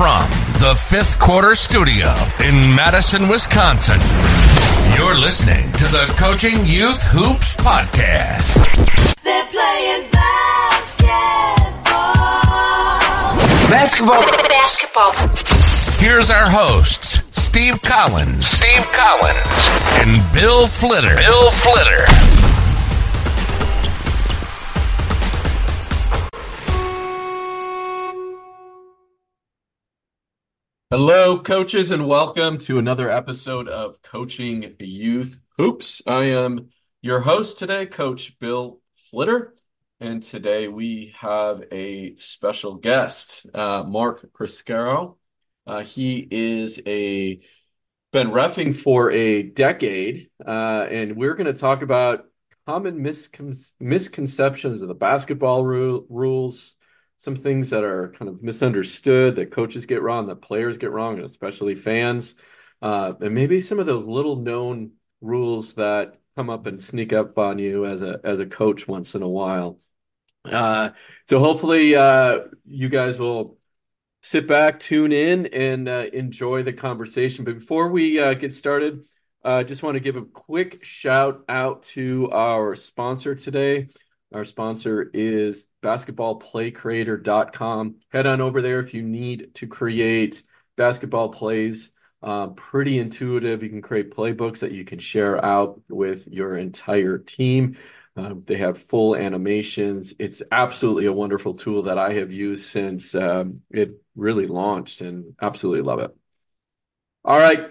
From the fifth quarter studio in Madison, Wisconsin, you're listening to the Coaching Youth Hoops Podcast. They're playing basketball. Basketball. Basketball. Here's our hosts, Steve Collins Steve Collins. and Bill Flitter. Bill Flitter. Hello, coaches, and welcome to another episode of Coaching Youth Hoops. I am your host today, Coach Bill Flitter, and today we have a special guest, uh, Mark Priscaro. Uh, he is a been refing for a decade, uh, and we're going to talk about common miscon- misconceptions of the basketball ru- rules some things that are kind of misunderstood that coaches get wrong, that players get wrong, and especially fans, uh, and maybe some of those little known rules that come up and sneak up on you as a as a coach once in a while. Uh, so hopefully uh, you guys will sit back, tune in, and uh, enjoy the conversation. But before we uh, get started, I just want to give a quick shout out to our sponsor today. Our sponsor is basketballplaycreator.com. Head on over there if you need to create basketball plays. Uh, pretty intuitive. You can create playbooks that you can share out with your entire team. Uh, they have full animations. It's absolutely a wonderful tool that I have used since um, it really launched and absolutely love it. All right,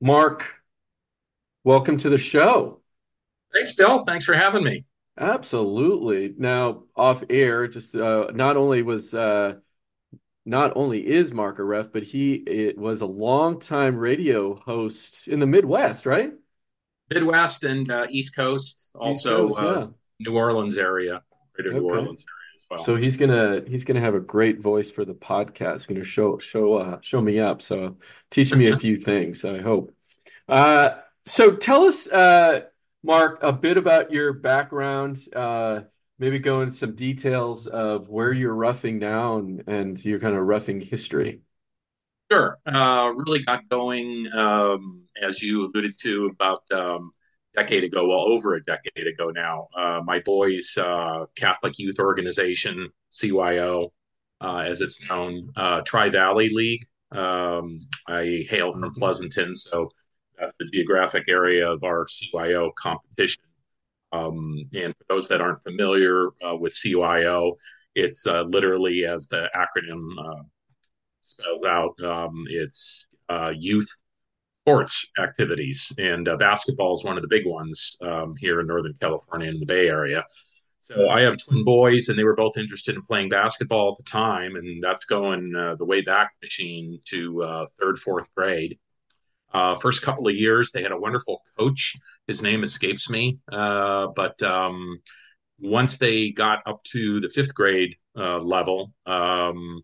Mark, welcome to the show. Thanks, Bill. Thanks for having me. Absolutely. Now, off air, just uh, not only was uh, not only is Mark a ref, but he it was a longtime radio host in the Midwest, right? Midwest and uh, East Coast, also Coast, uh, yeah. New Orleans area, greater New Orleans area as well. So he's gonna he's gonna have a great voice for the podcast. Gonna show show uh, show me up. So teach me a few things. I hope. Uh, so tell us, uh, Mark, a bit about your background. Uh, maybe go into some details of where you're roughing now and, and your kind of roughing history. Sure. Uh, really got going, um, as you alluded to, about um, a decade ago, well, over a decade ago now. Uh, my boys' uh, Catholic Youth Organization, CYO, uh, as it's known, uh, Tri Valley League. Um, I hail from Pleasanton, so the geographic area of our CYO competition. Um, and for those that aren't familiar uh, with CYO, it's uh, literally as the acronym uh, spells out, um, it's uh, youth sports activities, and uh, basketball is one of the big ones um, here in Northern California in the Bay Area. So I have twin boys, and they were both interested in playing basketball at the time, and that's going uh, the way back machine to third, fourth grade. Uh, first couple of years, they had a wonderful coach. His name escapes me, uh, but um, once they got up to the fifth grade uh, level, um,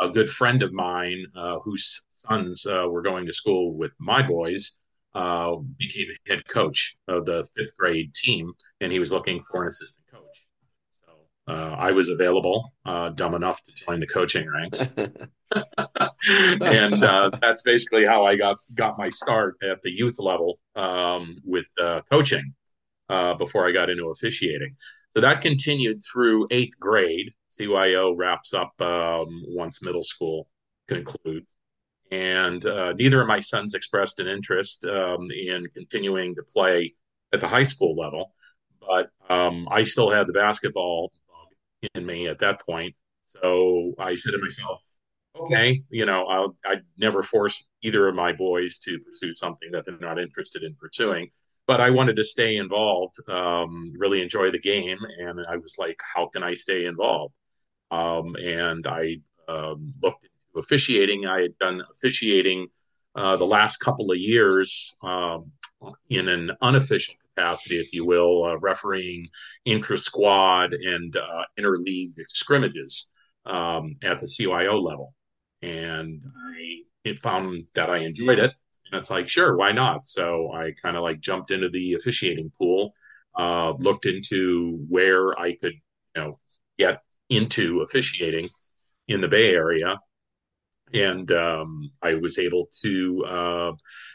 a good friend of mine uh, whose sons uh, were going to school with my boys uh, became head coach of the fifth grade team, and he was looking for an assistant uh, I was available, uh, dumb enough to join the coaching ranks, and uh, that's basically how I got got my start at the youth level um, with uh, coaching uh, before I got into officiating. So that continued through eighth grade. CYO wraps up um, once middle school concludes and uh, neither of my sons expressed an interest um, in continuing to play at the high school level. But um, I still had the basketball in me at that point, so I said to myself, "Okay, you know, I'll, I'd never force either of my boys to pursue something that they're not interested in pursuing." But I wanted to stay involved, um, really enjoy the game, and I was like, "How can I stay involved?" Um, and I um, looked into officiating. I had done officiating uh, the last couple of years um, in an unofficial capacity, if you will, uh, refereeing intra squad and uh, interleague scrimmages um, at the CYO level. And I it found that I enjoyed it. And it's like, sure, why not? So I kind of like jumped into the officiating pool, uh, looked into where I could, you know, get into officiating in the Bay Area and um, I was able to uh,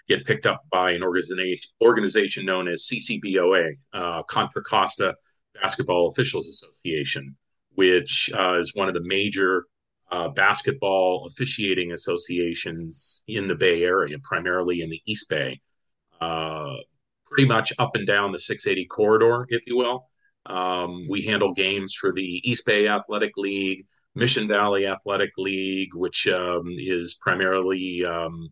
get picked up by an organization organization known as CCBOA, uh, Contra Costa Basketball Officials Association, which uh, is one of the major uh, basketball officiating associations in the Bay Area, primarily in the East Bay, uh, pretty much up and down the 680 corridor, if you will. Um, we handle games for the East Bay Athletic League. Mission Valley Athletic League, which um, is primarily um,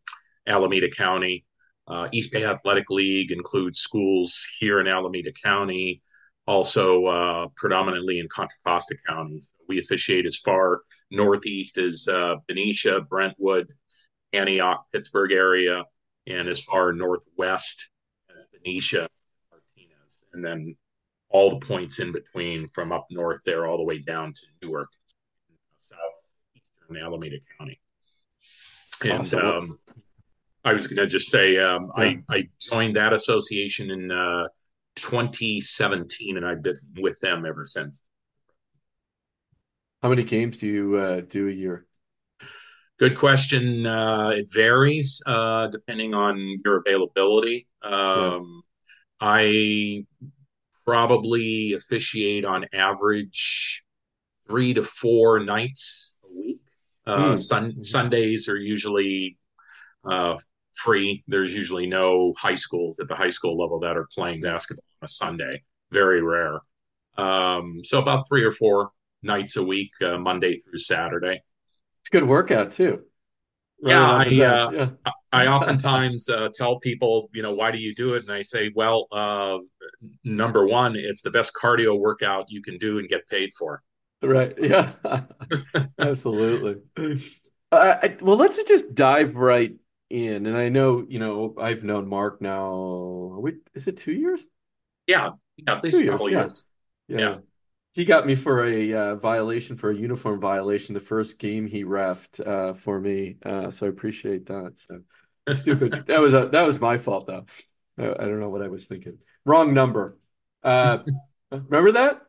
Alameda County. Uh, East Bay Athletic League includes schools here in Alameda County, also uh, predominantly in Contra Costa County. We officiate as far northeast as uh, Benicia, Brentwood, Antioch, Pittsburg area, and as far northwest as Benicia, Martinez, and then all the points in between from up north there all the way down to Newark southeastern Alameda County. And Awesome. um, I was going to just say um, Yeah. I, I joined that association in uh, 2017, and I've been with them ever since. How many games do you uh, do a year? Good question. Uh, it varies uh, depending on your availability. Um, I probably officiate on average three to four nights a week. Uh, Hmm. sun, Sundays are usually uh, free. There's usually no high schools at the high school level that are playing basketball on a Sunday. Very rare. Um, so about three or four nights a week, uh, Monday through Saturday. It's a good workout too. Yeah, Right the I, uh, yeah. I oftentimes uh, tell people, you know, why do you do it? And I say, well, uh, number one, it's the best cardio workout you can do and get paid for. Right. Yeah. Absolutely. Uh, I, well, let's just dive right in. And I know, you know, I've known Mark now. we, is it two years? Yeah, yeah, at least Two a years, yeah. Yeah. Yeah. He got me for a uh, violation for a uniform violation the first game he refed uh, for me. Uh, so I appreciate that. So stupid. that was a, that was my fault though. I, I don't know what I was thinking. Wrong number. Uh, remember that?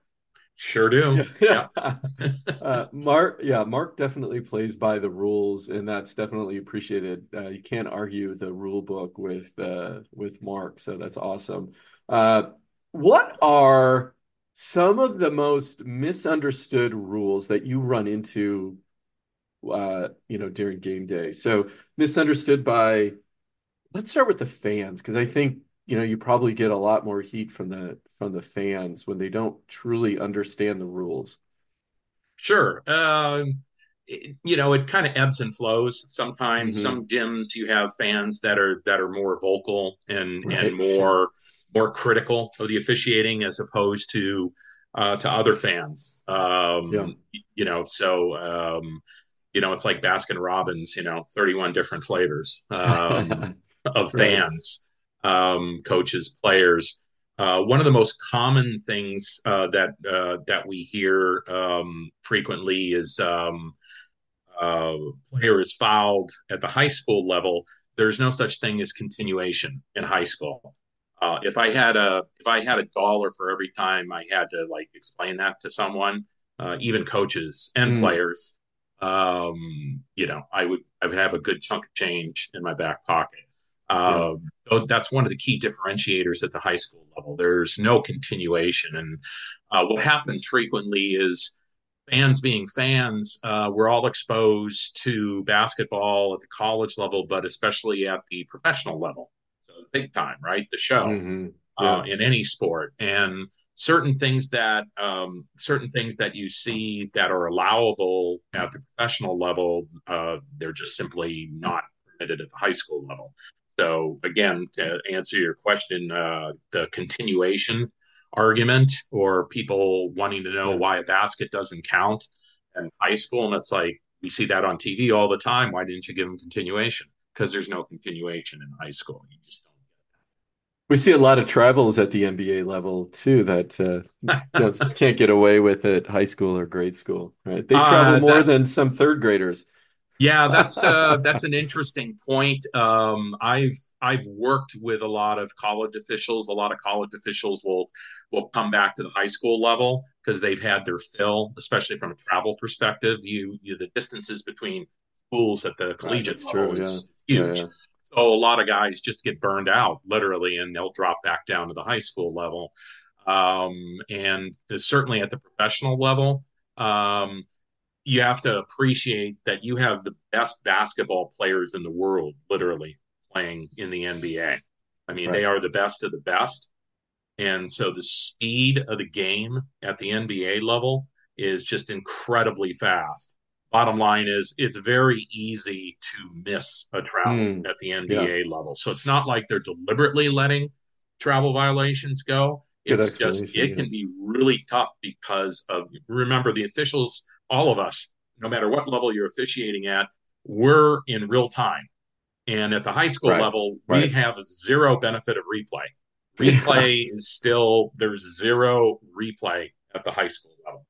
Sure do. Yeah. uh, Mark, yeah, Mark definitely plays by the rules, and that's definitely appreciated. Uh, you can't argue the rule book with uh, with Mark, so that's awesome. Uh, what are some of the most misunderstood rules that you run into, uh, you know, during game day? So misunderstood by, let's start with the fans, because I think you know you probably get a lot more heat from the from the fans when they don't truly understand the rules. Sure. Um, it- you know, it kind of ebbs and flows. Sometimes Mhm. some gyms you have fans that are that are more vocal and Right. and more more critical of the officiating as opposed to uh, to other fans. Um, Yeah. You know, so um, you know, it's like Baskin Robbins. You know, thirty one different flavors um, of fans, um, coaches, players. Uh, one of the most common things uh, that uh, that we hear um, frequently is um, uh, player is fouled at the high school level, there's no such thing as continuation in high school. Uh, if I had a if I had a dollar for every time I had to like explain that to someone, uh, even coaches and Mm. players, um, you know, I would I would have a good chunk of change in my back pocket. Um, so that's one of the key differentiators at the high school level. There's no continuation, and uh, what happens frequently is fans being fans, uh, we're all exposed to basketball at the college level, but especially at the professional level. So big time, right? The show Mhm. uh, in any sport, and certain things that um, certain things that you see that are allowable at the professional level, uh, they're just simply not permitted at the high school level. So again, to answer your question, uh, the continuation argument or people wanting to know why a basket doesn't count in high school, and it's like we see that on TV all the time. Why didn't you give them continuation? Because there's no continuation in high school. You just don't. We see a lot of travels at the NBA level too that uh, can't get away with at high school or grade school, right? They Uh, travel more than some third graders. Yeah, that's uh, that's an interesting point. Um, I've I've worked with a lot of college officials. A lot of college officials will will come back to the high school level because they've had their fill, especially from a travel perspective. You, you the distances between schools at the collegiate that's level true, is Yeah, huge. yeah. So a lot of guys just get burned out literally, and they'll drop back down to the high school level. Um, and certainly at the professional level, um, you have to appreciate that you have the best basketball players in the world, literally playing in the NBA. I mean, they are the best of the best. And so the speed of the game at the NBA level is just incredibly fast. Bottom line is, it's very easy to miss a travel Hmm. at the NBA level. So it's not like they're deliberately letting travel violations go. It's just, it yeah. can be really tough because of, remember, the officials, all of us, no matter what level you're officiating at, we're in real time. And at the high school Right, level, right. we have zero benefit of replay. Replay is still, there's zero replay at the high school level.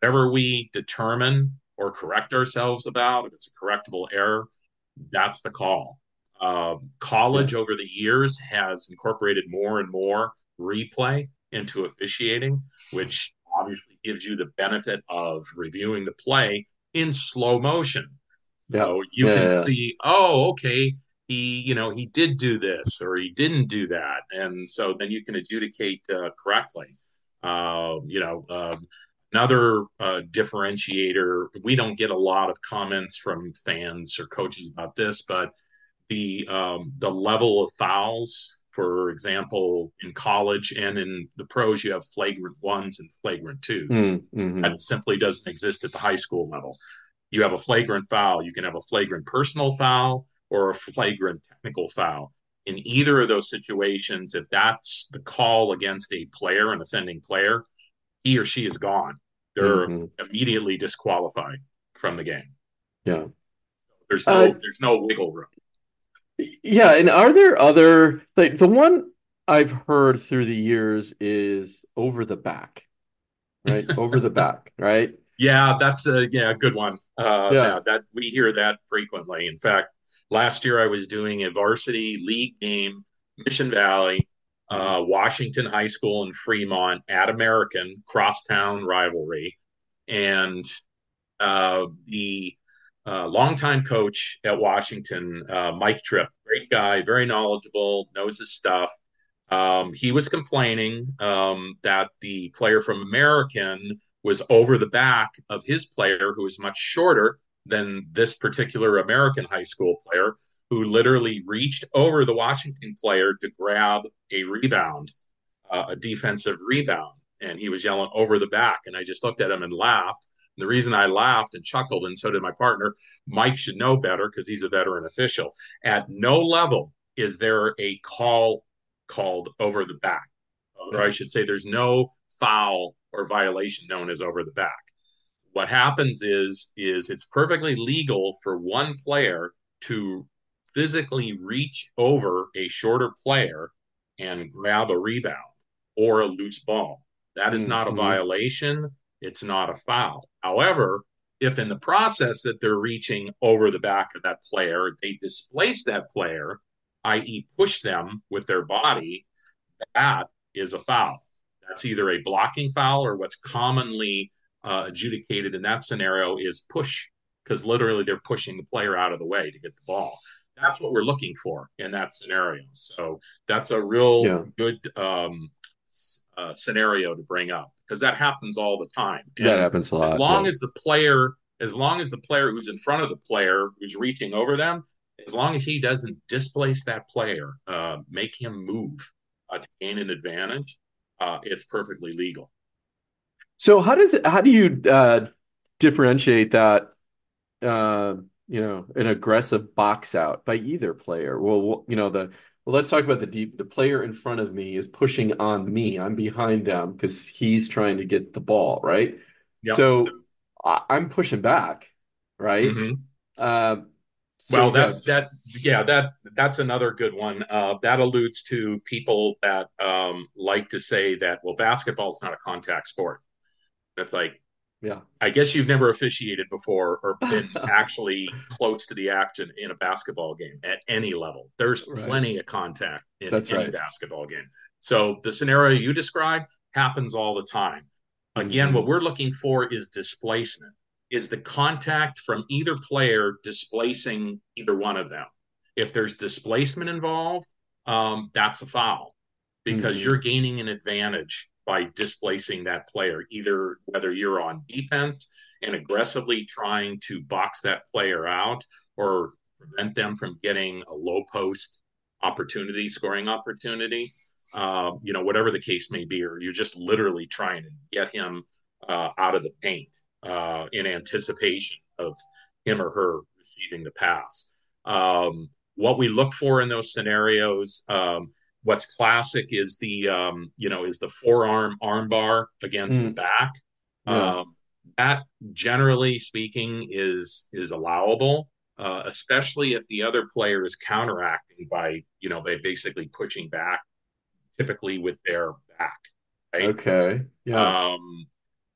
Whatever we determine or correct ourselves about, if it's a correctable error, that's the call. Um, college over the years has incorporated more and more replay into officiating, which obviously gives you the benefit of reviewing the play in slow motion. Yeah. So you Yeah, can yeah. see, oh, okay, he, you know, he did do this or he didn't do that, and so then you can adjudicate uh, correctly. Uh, you know, um, another uh, differentiator. We don't get a lot of comments from fans or coaches about this, but the um, the level of fouls, for example, in college and in the pros, you have flagrant ones and flagrant twos. Mm, mhm. That simply doesn't exist at the high school level. You have a flagrant foul. You can have a flagrant personal foul or a flagrant technical foul. In either of those situations, if that's the call against a player, an offending player, he or she is gone. They're Mhm. immediately disqualified from the game. Yeah. There's no Uh, there's no wiggle room. Yeah, and are there other like the one I've heard through the years is over the back, right? Over the back, right? Yeah, that's a yeah, good one. Uh, Yeah. yeah, that we hear that frequently. In fact, last year I was doing a varsity league game, Mission Valley, uh, Washington High School in Fremont at American crosstown rivalry, and uh, the uh, longtime coach at Washington, uh, Mike Tripp, great guy, very knowledgeable, knows his stuff. Um, he was complaining um, that the player from American was over the back of his player, who was much shorter than this particular American high school player, who literally reached over the Washington player to grab a rebound, uh, a defensive rebound. And he was yelling over the back. And I just looked at him and laughed. The reason I laughed and chuckled, and so did my partner, Mike should know better because he's a veteran official. At no level is there a call called over the back. Or I should say, there's no foul or violation known as over the back. What happens is is it's perfectly legal for one player to physically reach over a shorter player and grab a rebound or a loose ball. That is not a Mhm. violation. It's not a foul. However, if in the process that they're reaching over the back of that player, they displace that player, i.e., push them with their body, that is a foul. That's either a blocking foul or what's commonly uh, adjudicated in that scenario is push, because literally they're pushing the player out of the way to get the ball. That's what we're looking for in that scenario. So that's a real Yeah. good um, uh, scenario to bring up because that happens all the time. That happens a lot. as long yeah. as the player, as long as the player who's in front of the player who's reaching over them, as long as he doesn't displace that player, uh, make him move uh, to gain an advantage, uh, it's perfectly legal. So how does it, how do you uh, differentiate that uh, you know an aggressive box out by either player? Well, you know the well, let's talk about the deep. The player in front of me is pushing on me. I'm behind them because he's trying to get the ball, right? Yep. So I, I'm pushing back, right? Mhm. Uh, so Well, that that yeah, that that's another good one. Uh, that alludes to people that um, like to say that well, basketball is not a contact sport. It's like yeah, I guess you've never officiated before or been actually close to the action in a basketball game at any level. There's Right. plenty of contact in That's any right. basketball game. So the scenario you describe happens all the time. Again, Mhm. what we're looking for is displacement. Is the contact from either player displacing either one of them? If there's displacement involved, um, that's a foul because Mhm. you're gaining an advantage by displacing that player, either whether you're on defense and aggressively trying to box that player out or prevent them from getting a low post opportunity, scoring opportunity, uh, you know, whatever the case may be, or you're just literally trying to get him uh, out of the paint uh, in anticipation of him or her receiving the pass. Um, what we look for in those scenarios, um, what's classic is the um, you know is the forearm armbar against the Mm. back. Yeah. Um, that generally speaking is is allowable, uh, especially if the other player is counteracting by you know by basically pushing back, typically with their back. Right? okay, yeah, Um,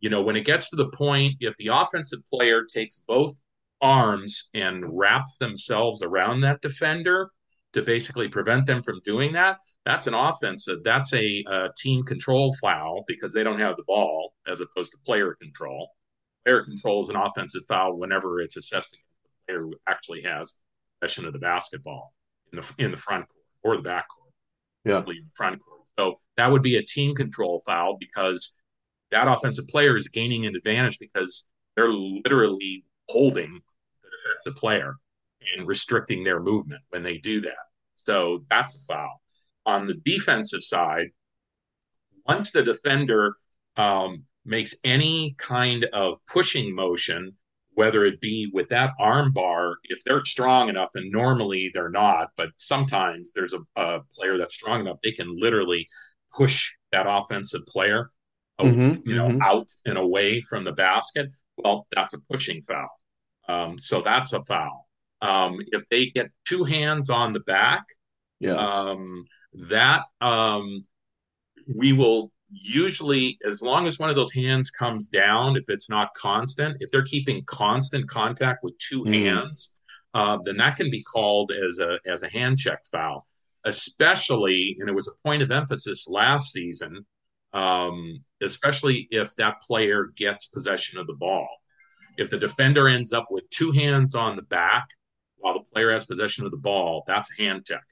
you know, when it gets to the point, if the offensive player takes both arms and wraps themselves around that defender to basically prevent them from doing that, that's an offensive. That's a, uh team control foul because they don't have the ball as opposed to player control. Player control is an offensive foul whenever it's assessed against the player who actually has possession of the basketball in the in the front court or the back court yeah, probably in the front court. So that would be a team control foul because that offensive player is gaining an advantage because they're literally holding the defensive player and restricting their movement when they do that. So that's a foul. On the defensive side, once the defender um, makes any kind of pushing motion, whether it be with that arm bar, if they're strong enough, and normally they're not, but sometimes there's a, a player that's strong enough, they can literally push that offensive player, Mhm, you know, mhm. out and away from the basket. Well, that's a pushing foul. Um, so that's a foul. Um, if they get two hands on the back, yeah, um, that um, we will usually, as long as one of those hands comes down, if it's not constant, if they're keeping constant contact with two Mm. hands, uh, then that can be called as a as a hand check foul. Especially, and it was a point of emphasis last season, um, especially if that player gets possession of the ball. If the defender ends up with two hands on the back while the player has possession of the ball, that's a hand check.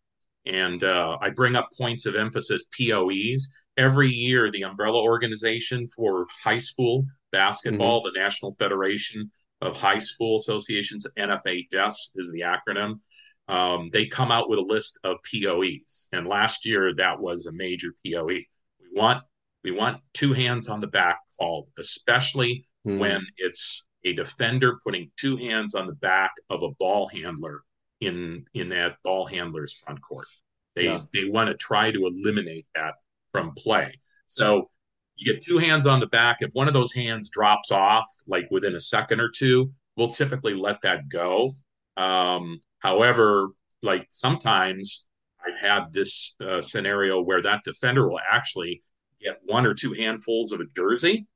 And uh, I bring up points of emphasis, POEs. Every year, the umbrella organization for high school basketball, the National Federation of High School Associations, NFHS is the acronym. Um, they come out with a list of POEs, and last year that was a major POE. We want we want two hands on the back called, especially Mm. when it's a defender putting two hands on the back of a ball handler in in that ball handler's front court. They Yeah. they want to try to eliminate that from play. So you get two hands on the back. If one of those hands drops off, like within a second or two, we'll typically let that go. Um, however, like sometimes I've had this uh, scenario where that defender will actually get one or two handfuls of a jersey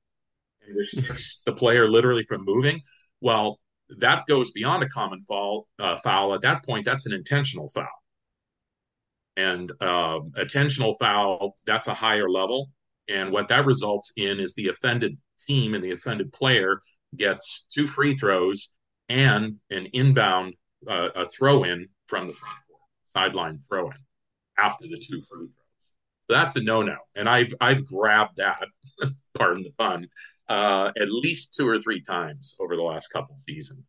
and restricts the player literally from moving. Well, that goes beyond a common foul. Uh, foul at that point, that's an intentional foul, and uh, intentional foul that's a higher level. And what that results in is the offended team and the offended player gets two free throws and an inbound uh, a throw in from the front court, sideline throw in after the two free throws. So that's a no no, and I've I've grabbed that, pardon the pun, uh, at least two or three times over the last couple of seasons.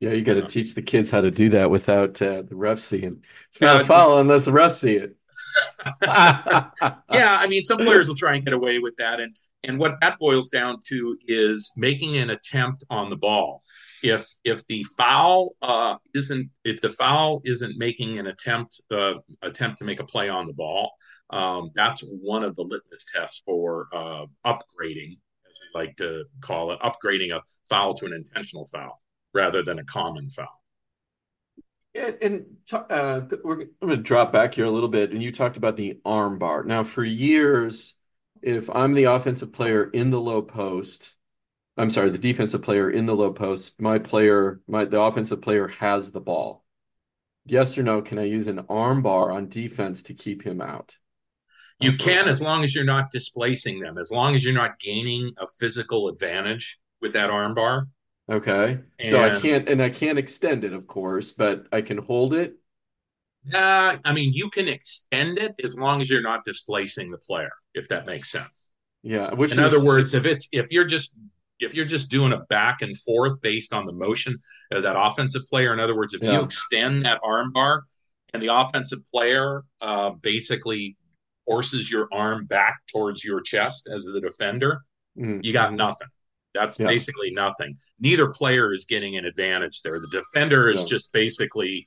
Yeah, you got to Yeah. teach the kids how to do that without uh, the ref seeing. It's not a Uh, foul unless the ref see it. yeah, I mean, some players will try and get away with that, and and what that boils down to is making an attempt on the ball. If if the foul uh, isn't if the foul isn't making an attempt uh, attempt to make a play on the ball, um, that's one of the litmus tests for uh, upgrading, like to call it, upgrading a foul to an intentional foul rather than a common foul. And, and uh, we're, I'm going to drop back here a little bit. And you talked about the arm bar. Now, for years, if I'm the offensive player in the low post, I'm sorry, the defensive player in the low post, my player, my the offensive player has the ball. Yes or no? Can I use an arm bar on defense to keep him out? You can as long as you're not displacing them, as long as you're not gaining a physical advantage with that arm bar. Okay. So I can't, and I can't extend it, of course, but I can hold it. Uh, I mean, you can extend it as long as you're not displacing the player, if that makes sense. Yeah. Which In is, other words, if it's if you're just if you're just doing a back and forth based on the motion of that offensive player, in other words, if you extend that arm bar and the offensive player uh, basically forces your arm back towards your chest as the defender, Mm. you got nothing. That's Yeah. basically nothing. Neither player is getting an advantage there. The defender is Yeah. just basically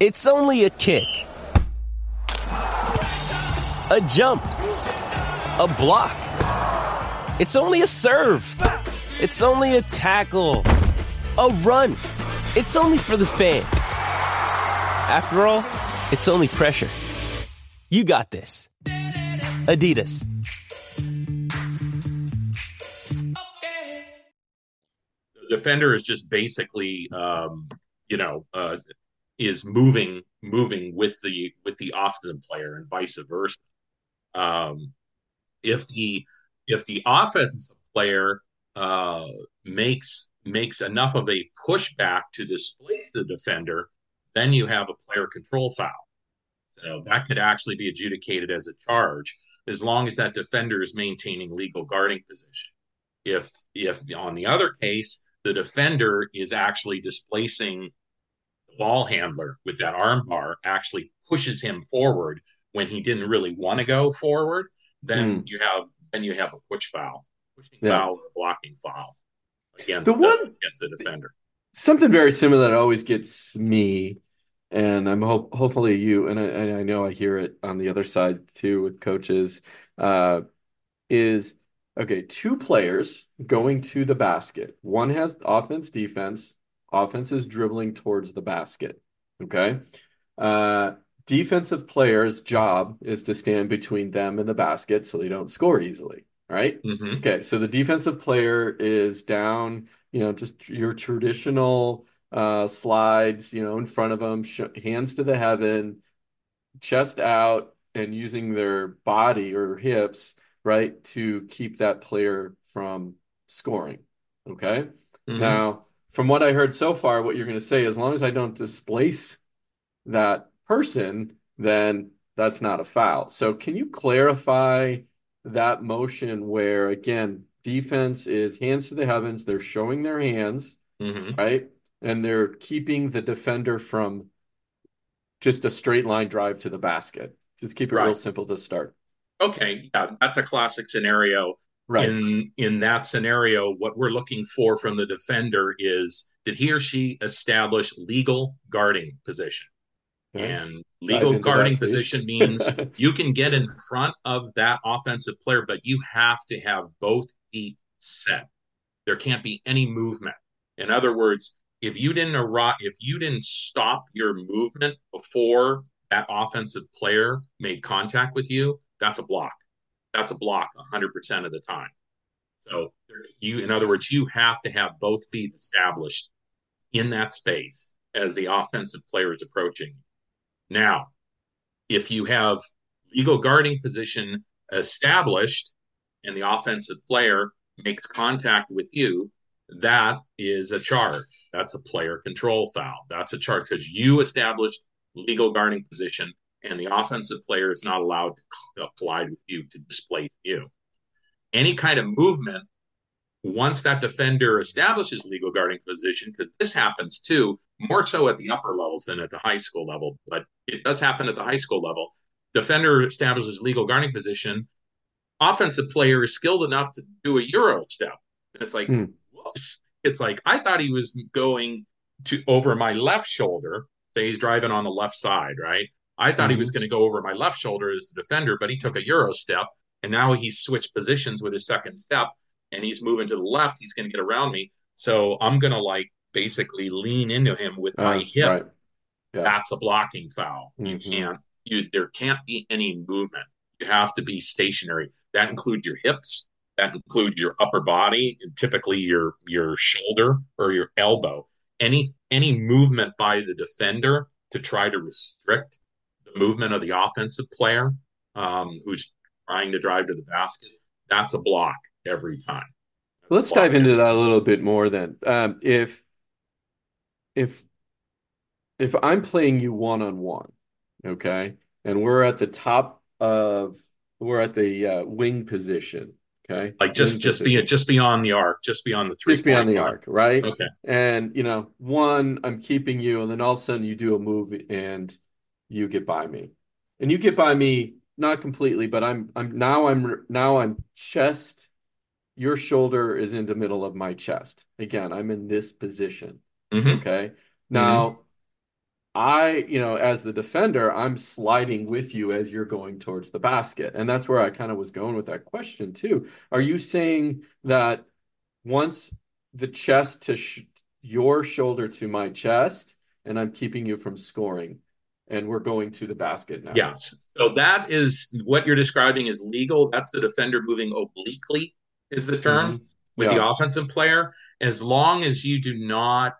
It's only a kick, a jump, a block. It's only a serve. It's only a tackle, a run. It's only for the fans. After all, it's only pressure. You got this. Adidas. the defender is just basically um, you know uh, is moving moving with the with the offensive player and vice versa. Um, if the if the offensive player uh, makes makes enough of a pushback to displace the defender, then you have a player control foul. So that could actually be adjudicated as a charge as long as that defender is maintaining legal guarding position. If if on the other case the defender is actually displacing ball handler with that arm bar, actually pushes him forward when he didn't really want to go forward, then Hmm. you have then you have a push foul, pushing Yeah. foul or blocking foul against The one- against the defender. something very similar that always gets me, and I'm hope hopefully you and I, and I know I hear it on the other side too with coaches, uh, is okay, two players going to the basket. One has offense, defense. Offense is dribbling towards the basket. Okay. Uh, defensive player's job is to stand between them and the basket so they don't score easily. Right. Mhm. Okay. So the defensive player is down, you know, just your traditional uh, slides, you know, in front of them, sh hands to the heaven, chest out, and using their body or hips, right, to keep that player from scoring. Okay. Mhm. Now, from what I heard so far, what you're going to say, as long as I don't displace that person, then that's not a foul. So, can you clarify that motion where, again, defense is hands to the heavens, they're showing their hands, Mhm. right? And they're keeping the defender from just a straight line drive to the basket. Just keep it real simple to start. Okay, yeah, that's a classic scenario. Right. In in that scenario, what we're looking for from the defender is did he or she establish legal guarding position? Okay. And legal guarding that, position means you can get in front of that offensive player, but you have to have both feet set. There can't be any movement. In other words, if you didn't arrive, if you didn't stop your movement before that offensive player made contact with you, that's a block. That's a block 100% of the time. So you, in other words, you have to have both feet established in that space as the offensive player is approaching. Now, if you have legal guarding position established and the offensive player makes contact with you, that is a charge. That's a player control foul. That's a charge because you established legal guarding position and the offensive player is not allowed to collide with you to displace you. Any kind of movement once that defender establishes legal guarding position, because this happens too, more so at the upper levels than at the high school level, but it does happen at the high school level. Defender establishes legal guarding position. Offensive player is skilled enough to do a Euro step. And it's like, Hmm. whoops. It's like, I thought he was going to over my left shoulder. Say he's driving on the left side, right? I thought he was going to go over my left shoulder as the defender, but he took a Euro step. And now he's switched positions with his second step and he's moving to the left. He's going to get around me. So I'm going to like basically lean into him with my Uh, hip. right. Yeah. That's a blocking foul. You Mhm. can't, you, there can't be any movement. You have to be stationary. That includes your hips. That includes your upper body and typically your, your shoulder or your elbow. Any, any movement by the defender to try to restrict movement of the offensive player um, who's trying to drive to the basket, that's a block every time. Let's dive into that a little bit more then. Um, if if if I'm playing you one on one, okay, and we're at the top of we're at the uh, wing position, okay, like just Wing just be position. just beyond the arc, just beyond the three just beyond the arc, right? Okay. And you know, one, I'm keeping you, and then all of a sudden you do a move and you get by me, and you get by me not completely, but I'm I'm now I'm now I'm chest. Your shoulder is in the middle of my chest. Again, I'm in this position. Mhm. Okay. Now, I, you know, as the defender, I'm sliding with you as you're going towards the basket. And that's where I kind of was going with that question too. Are you saying that once the chest to sh your shoulder to my chest, and I'm keeping you from scoring, and we're going to the basket now? Yes. So that is what you're describing is legal. That's the defender moving obliquely, is the term mm-hmm. with the offensive player. As long as you do not,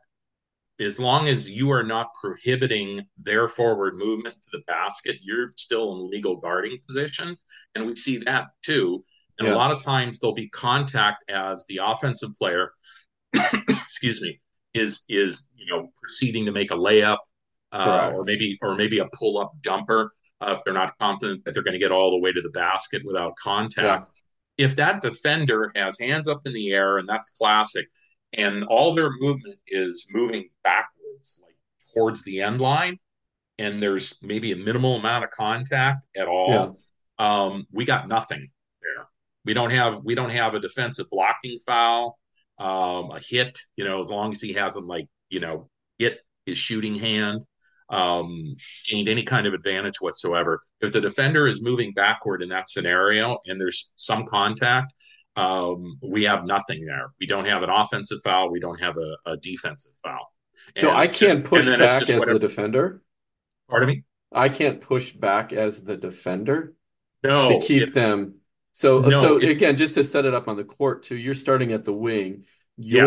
as long as you are not prohibiting their forward movement to the basket, you're still in legal guarding position. And we see that too. And Yeah. a lot of times there'll be contact as the offensive player, excuse me, is is you know proceeding to make a layup uh, or maybe or maybe a pull up jumper uh, if they're not confident that they're going to get all the way to the basket without contact. If that defender has hands up in the air, and that's classic, and all their movement is moving backwards, like towards the end line, and there's maybe a minimal amount of contact at all, um, we got nothing there. We don't have we don't have a defensive blocking foul, um, a hit. You know, as long as he hasn't like you know hit his shooting hand, um, gained any kind of advantage whatsoever. If the defender is moving backward in that scenario and there's some contact, um, we have nothing there. We don't have an offensive foul. We don't have a, a defensive foul. So I can't just- push and back as the whatever- defender. Pardon me. I can't push back as the defender. No, to keep if- them. So No, so if- again, just to set it up on the court too, you're starting at the wing. Yeah.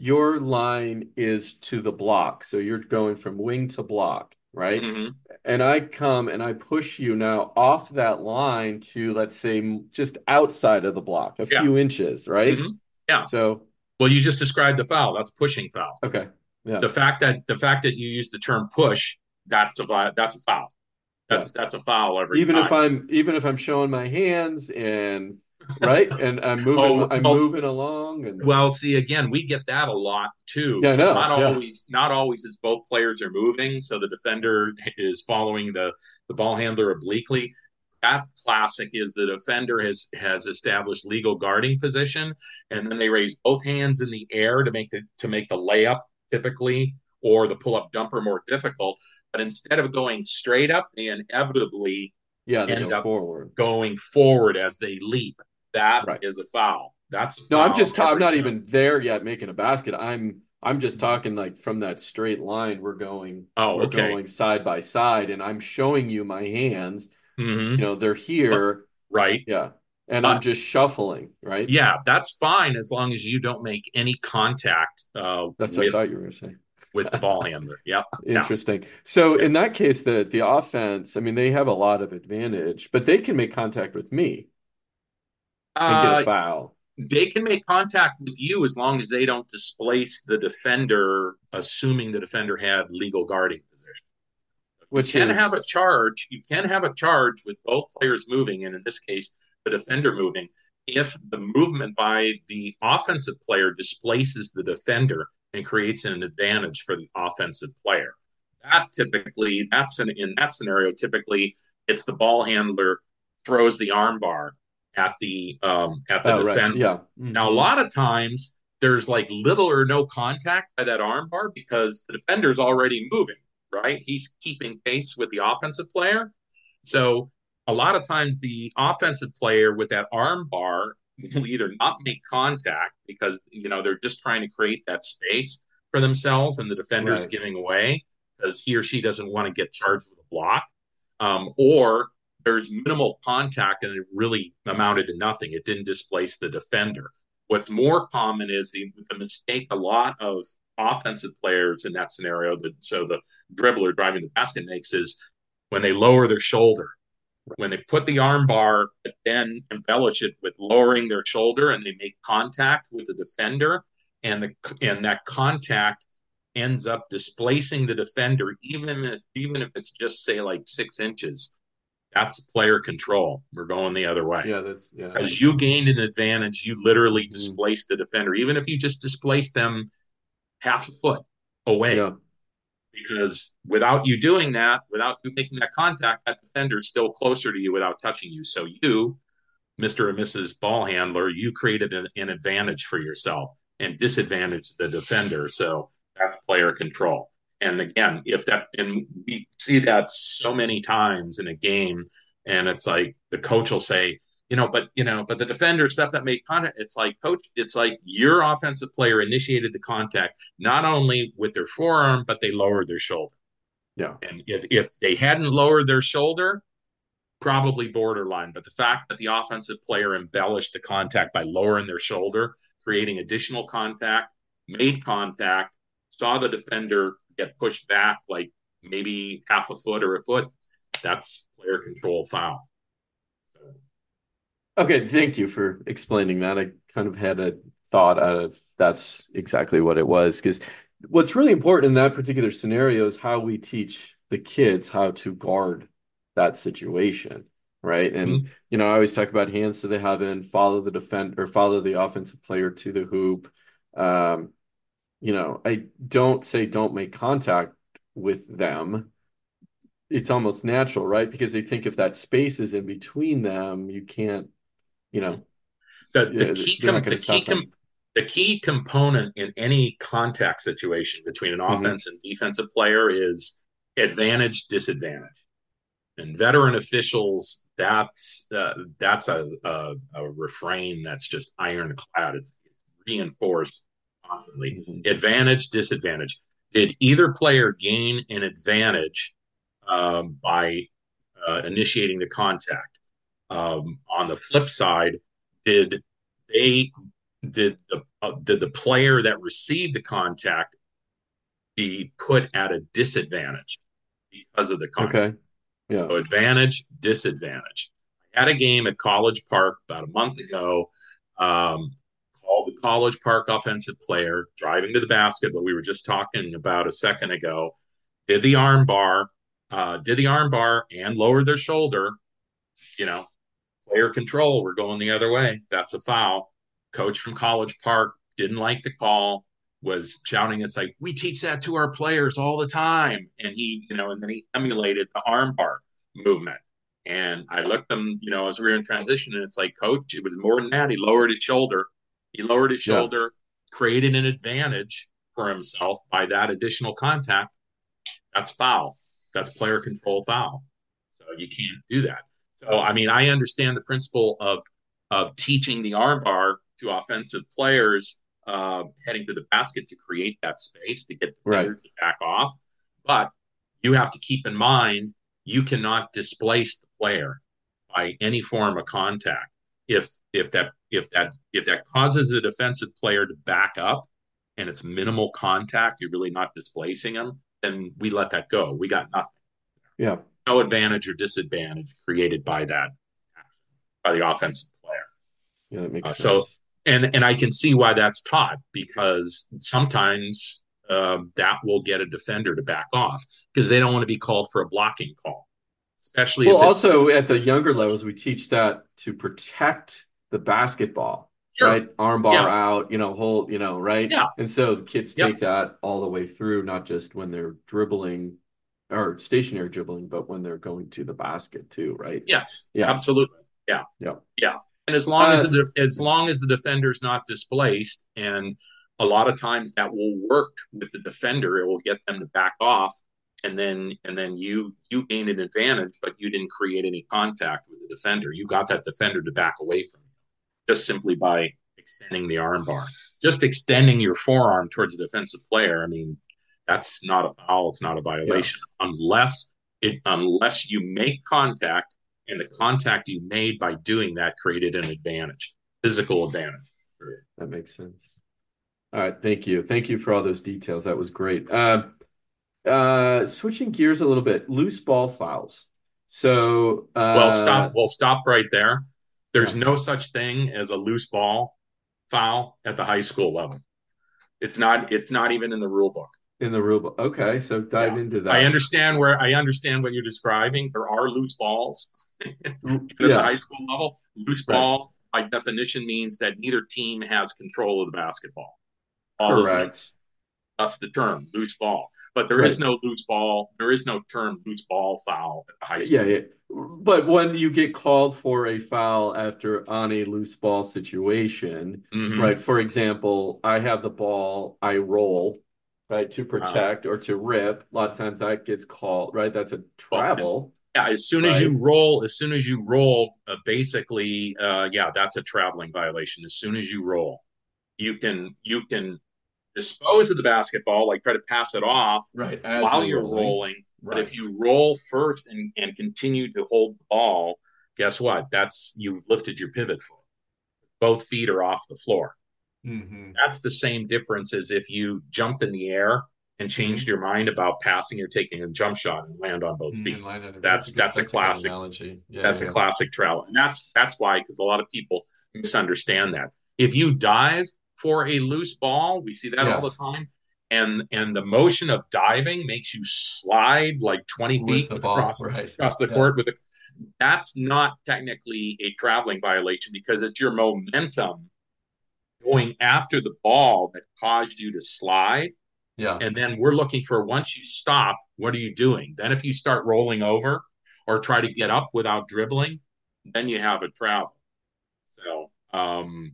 Your line is to the block. So you're going from wing to block, right? Mhm. And I come and I push you now off that line to let's say just outside of the block, a Yeah. few inches, right? Mhm. Yeah. So Well, you just described the foul. That's pushing foul. okay. Yeah. The fact that the fact that you use the term push, that's a that's a foul. That's that's a foul every Even time. if I'm even if I'm showing my hands and right and I'm oh, moving Oh, I'm oh. moving along and Well, see, again, we get that a lot too. Yeah, know, Not yeah. always, not always as both players are moving, so the defender is following the the ball handler obliquely. that classic is the defender has has established legal guarding position, and then they raise both hands in the air to make the to make the layup typically or the pull up jumper more difficult. But instead of going straight up, they inevitably yeah they end up forward. going forward as they leap. That is Right. a foul. That's a No, I'm just ta- I'm not time. even there yet making a basket. I'm I'm just talking like from that straight line we're going Oh, we're okay. going side by side and I'm showing you my hands. Mhm. You know, they're here. Right. Yeah. And I'm just shuffling, right? Yeah, that's fine as long as you don't make any contact uh, That's what I with thought you were gonna say. with the ball handler. Yep. Yeah. Interesting. So in that case, the the offense, I mean, they have a lot of advantage, but they can make contact with me and get Uh, a foul. they can make contact with you as long as they don't displace the defender, assuming the defender had legal guarding position. Which you can is have a charge. You can have a charge with both players moving, and in this case, the defender moving. If the movement by the offensive player displaces the defender and creates an advantage for the offensive player, that typically that's an, in that scenario typically it's the ball handler throws the arm bar at the um, at the Oh, right. defender. Yeah. Now, a Mhm. lot of times there's like little or no contact by that arm bar because the defender's already moving, right? He's keeping pace with the offensive player. So a lot of times the offensive player with that arm bar will either not make contact because you know they're just trying to create that space for themselves and the defender's Right. giving away because he or she doesn't want to get charged with a block. Um, or there's minimal contact and it really amounted to nothing. It didn't displace the defender. What's more common is the, the mistake a lot of offensive players in that scenario, that so the dribbler driving the basket makes is when they lower their shoulder. When they put the arm bar, but then embellish it with lowering their shoulder and they make contact with the defender, and the and that contact ends up displacing the defender, even if even if it's just say like six inches. That's player control. We're going the other way. Yeah, that's yeah. As you gained an advantage, you literally mm-hmm. displaced the defender, even if you just displaced them half a foot away. Yeah. Because without you doing that, without you making that contact, that defender is still closer to you without touching you. So you, Mr. and Mrs. Ball Handler, you created an, an advantage for yourself and disadvantaged the defender. So that's player control. And again, if that, and we see that so many times in a game, and it's like the coach will say, you know, but you know, but the defender stuff that made contact, it's like coach, it's like your offensive player initiated the contact not only with their forearm, but they lowered their shoulder. Yeah. And if if they hadn't lowered their shoulder, probably borderline. But the fact that the offensive player embellished the contact by lowering their shoulder, creating additional contact, made contact, saw the defender get pushed back like maybe half a foot or a foot, that's player control foul. Okay, thank you for explaining that. I kind of had a thought out of that's exactly what it was. Because what's really important in that particular scenario is how we teach the kids how to guard that situation, right? And you know, I always talk about hands to the heaven, follow the defend or follow the offensive player to the hoop. Um, you know, I don't say don't make contact with them. It's almost natural, right? Because they think if that space is in between them, you can't, you know, The, the key com- the key com- the key component in any contact situation between an Mhm. offense and defensive player is advantage disadvantage. And veteran officials, that's uh, that's a, a a refrain that's just ironclad. It's reinforced constantly. Mhm. Advantage disadvantage. Did either player gain an advantage um, by uh, initiating the contact? Um, on the flip side, did they did the uh, did the player that received the contact be put at a disadvantage because of the contact? Okay. Yeah. So advantage, disadvantage. I had a game at College Park about a month ago. Um, called the College Park offensive player driving to the basket, but we were just talking about a second ago. Did the arm bar, uh, did the arm bar and lowered their shoulder. You know, player control. We're going the other way. That's a foul. Coach from College Park didn't like the call. Was shouting, "It's like we teach that to our players all the time." And he, you know, and then he emulated the arm bar movement. And I looked them, you know, as we were in transition, and it's like, coach, it was more than that. He lowered his shoulder. He lowered his Yeah. shoulder, created an advantage for himself by that additional contact. That's foul. That's player control foul. So you can't do that. So I mean, I understand the principle of of teaching the armbar to offensive players uh, heading to the basket to create that space to get the Right. to back off. But you have to keep in mind you cannot displace the player by any form of contact. If if that if that if that causes the defensive player to back up and it's minimal contact, you're really not displacing them, then we let that go. We got nothing. Yeah. No advantage or disadvantage created by that by the offensive player. Yeah, that makes Uh, sense. so and and I can see why that's taught because sometimes uh, that will get a defender to back off because they don't want to be called for a blocking call, especially well, if also at the younger levels, we teach that to protect the basketball, Sure. right? Armbar Yeah. out, you know, hold, you know, right? Yeah. And so kids Yep. take that all the way through, not just when they're dribbling or stationary dribbling, but when they're going to the basket too, right? yes, Yeah. absolutely, yeah, Yeah. yeah. And as long as Uh, the as long as the defender's not displaced, and a lot of times that will work with the defender, it will get them to back off, and then and then you you gain an advantage, but you didn't create any contact with the defender. You got that defender to back away from just simply by extending the arm bar, just extending your forearm towards the defensive player. I mean, that's not a foul. It's not a violation unless it unless you make contact and the contact you made by doing that created an advantage, physical advantage. That makes sense. All right, thank you. Thank you for all those details. That was great. Uh, uh, switching gears a little bit, loose ball fouls. So, uh, well, stop. Well, stop right there. There's Yeah. no such thing as a loose ball foul at the high school level. It's not. It's not even in the rule book. in the rule book. Okay, so dive Yeah. into that. I understand where I understand what you're describing. There are loose balls at the high school level. Loose Right. ball, by definition, means that neither team has control of the basketball. Ball is correct. That's the term, loose ball. But there is no loose ball. There is no term loose ball foul at the high school. Yeah, yeah. But when you get called for a foul after on a loose ball situation, Mhm. right? For example, I have the ball, I roll, right, to Uh-huh. protect or to rip. A lot of times that gets called, right? That's a travel. Yeah, as soon as Right. you roll, as soon as you roll, uh, basically, uh, yeah, that's a traveling violation. As soon as you roll, you can you can dispose of the basketball, like try to pass it off Right. While you're rolling. rolling. But Right. if you roll first and, and continue to hold the ball, guess what? That's you lifted your pivot foot. Both feet are off the floor. Mhm. That's the same difference as if you jumped in the air and changed Mm-hmm. your mind about passing or taking a jump shot and land on both feet. Mm, line item. That's- that's a classic. analogy. Yeah, That's yeah. a classic travel. And that's that's why because a lot of people misunderstand that. If you dive for a loose ball, we see that all the time. And and the motion of diving makes you slide like 20 With feet the ball, across, right. across the Yeah. court with a that's not technically a traveling violation because it's your momentum going after the ball that caused you to slide. Yeah. And then we're looking for once you stop, what are you doing? Then if you start rolling over or try to get up without dribbling, then you have a travel. So um,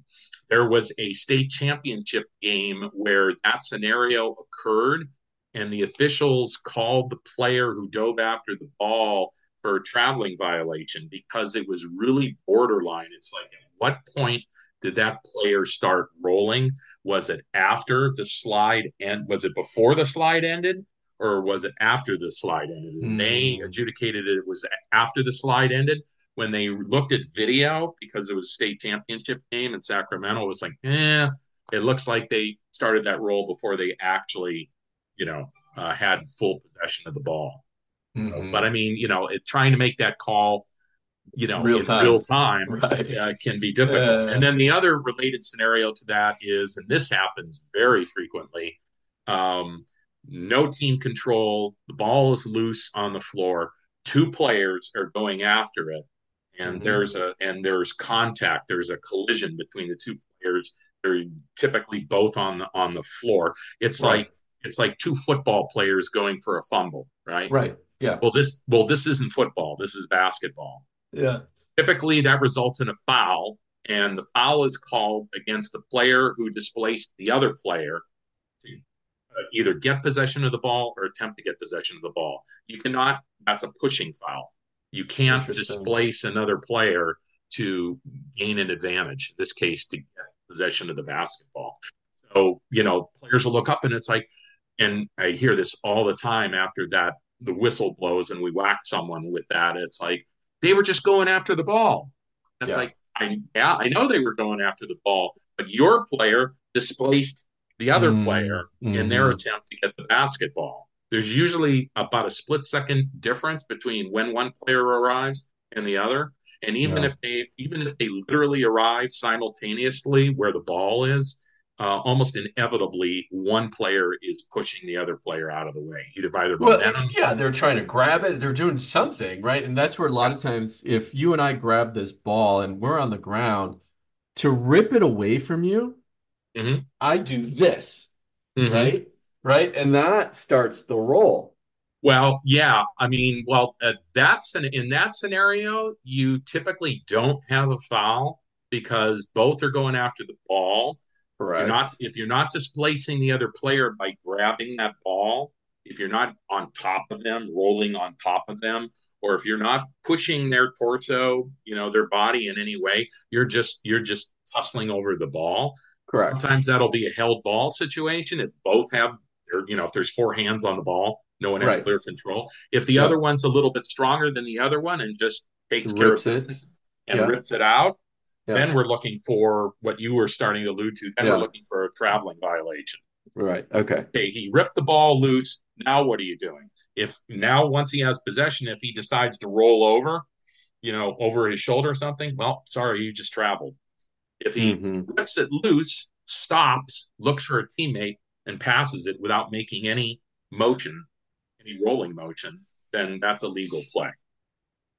there was a state championship game where that scenario occurred, and the officials called the player who dove after the ball for a traveling violation because it was really borderline. It's like, at what point did that player start rolling? Was it after the slide and Was it before the slide ended? Or was it after the slide ended? And they adjudicated it was after the slide ended when they looked at video because it was a state championship game in Sacramento, it was like, eh, it looks like they started that roll before they actually, you know, uh, had full possession of the ball. Mhm. But I mean, you know, it, trying to make that call, you know, Real in time. real time Right. uh, can be difficult. Yeah. And then the other related scenario to that is, and this happens very frequently, um, no team control, the ball is loose on the floor, two players are going after it, and Mhm. there's a and there's contact, there's a collision between the two players. They're typically both on the on the floor. It's Right. like it's like two football players going for a fumble, right? Right. Yeah. Well, this well this isn't football. This is basketball. Yeah. Typically, that results in a foul, and the foul is called against the player who displaced the other player to uh, either get possession of the ball or attempt to get possession of the ball. You cannot. That's a pushing foul. You can't displace another player to gain an advantage. In this case, to get possession of the basketball. So you know, players will look up, and it's like, and I hear this all the time after that the whistle blows and we whack someone with that. It's like they were just going after the ball. It's Yeah. like I yeah, I know they were going after the ball, but your player displaced the other Mm, player in their mhm. attempt to get the basketball. There's usually about a split second difference between when one player arrives and the other. And even Yeah. if they even if they literally arrive simultaneously where the ball is, uh, almost inevitably one player is pushing the other player out of the way, either by their Well, momentum. yeah, they're trying to grab it. They're doing something, right? And that's where a lot of times, if you and I grab this ball and we're on the ground, to rip it away from you, Mhm. I do this, Mhm. right? Right? And that starts the roll. Well, yeah. I mean, well, uh, that's an, in that scenario, you typically don't have a foul because both are going after the ball. You're not if you're not displacing the other player by grabbing that ball, if you're not on top of them, rolling on top of them, or if you're not pushing their torso, you know, their body in any way, you're just you're just tussling over the ball. Correct. Sometimes that'll be a held ball situation. If both have, you know, if there's four hands on the ball, no one has Right. clear control. If the Yeah. other one's a little bit stronger than the other one and just takes care of Rips it. business and Yeah. rips it out, Yeah. then we're looking for what you were starting to allude to. Then Yeah. we're looking for a traveling violation. Right. Okay. Okay, he ripped the ball loose. Now what are you doing? If now once he has possession, if he decides to roll over, you know, over his shoulder or something, well, sorry, you just traveled. If he Mhm. rips it loose, stops, looks for a teammate, and passes it without making any motion, any rolling motion, then that's a legal play.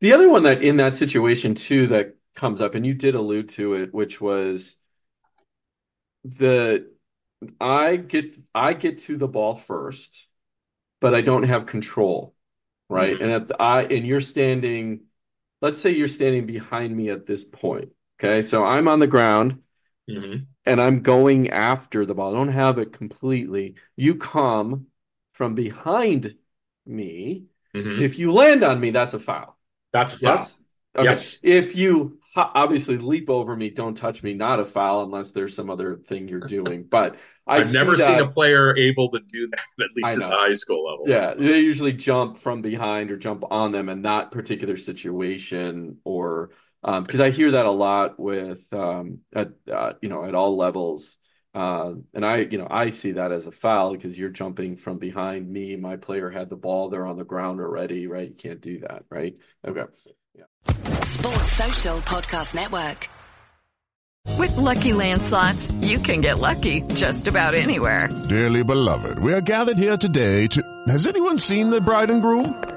The other one that in that situation too that comes up, and you did allude to it, which was the I get I get to the ball first, but I don't have control, right? Mhm. And the, I and you're standing, let's say you're standing behind me at this point. Okay, so I'm on the ground hmm and I'm going after the ball. I don't have it completely. You come from behind me. hmm If you land on me, that's a foul. That's a foul. Yes? Okay. Yes. If you obviously leap over me, don't touch me, not a foul unless there's some other thing you're doing. But I I've see never seen a player able to do that, at least at the high school level. Yeah, they usually jump from behind or jump on them in that particular situation, or um, because I hear that a lot with um, at uh, you know at all levels. Uh, and I, you know, I see that as a foul because you're jumping from behind me. My player had the ball; they're on the ground already, right? You can't do that, right? Okay. Yeah. Sports Social Podcast Network. With Lucky Land slots, you can get lucky just about anywhere. Dearly beloved, we are gathered here today to. Has anyone seen the bride and groom?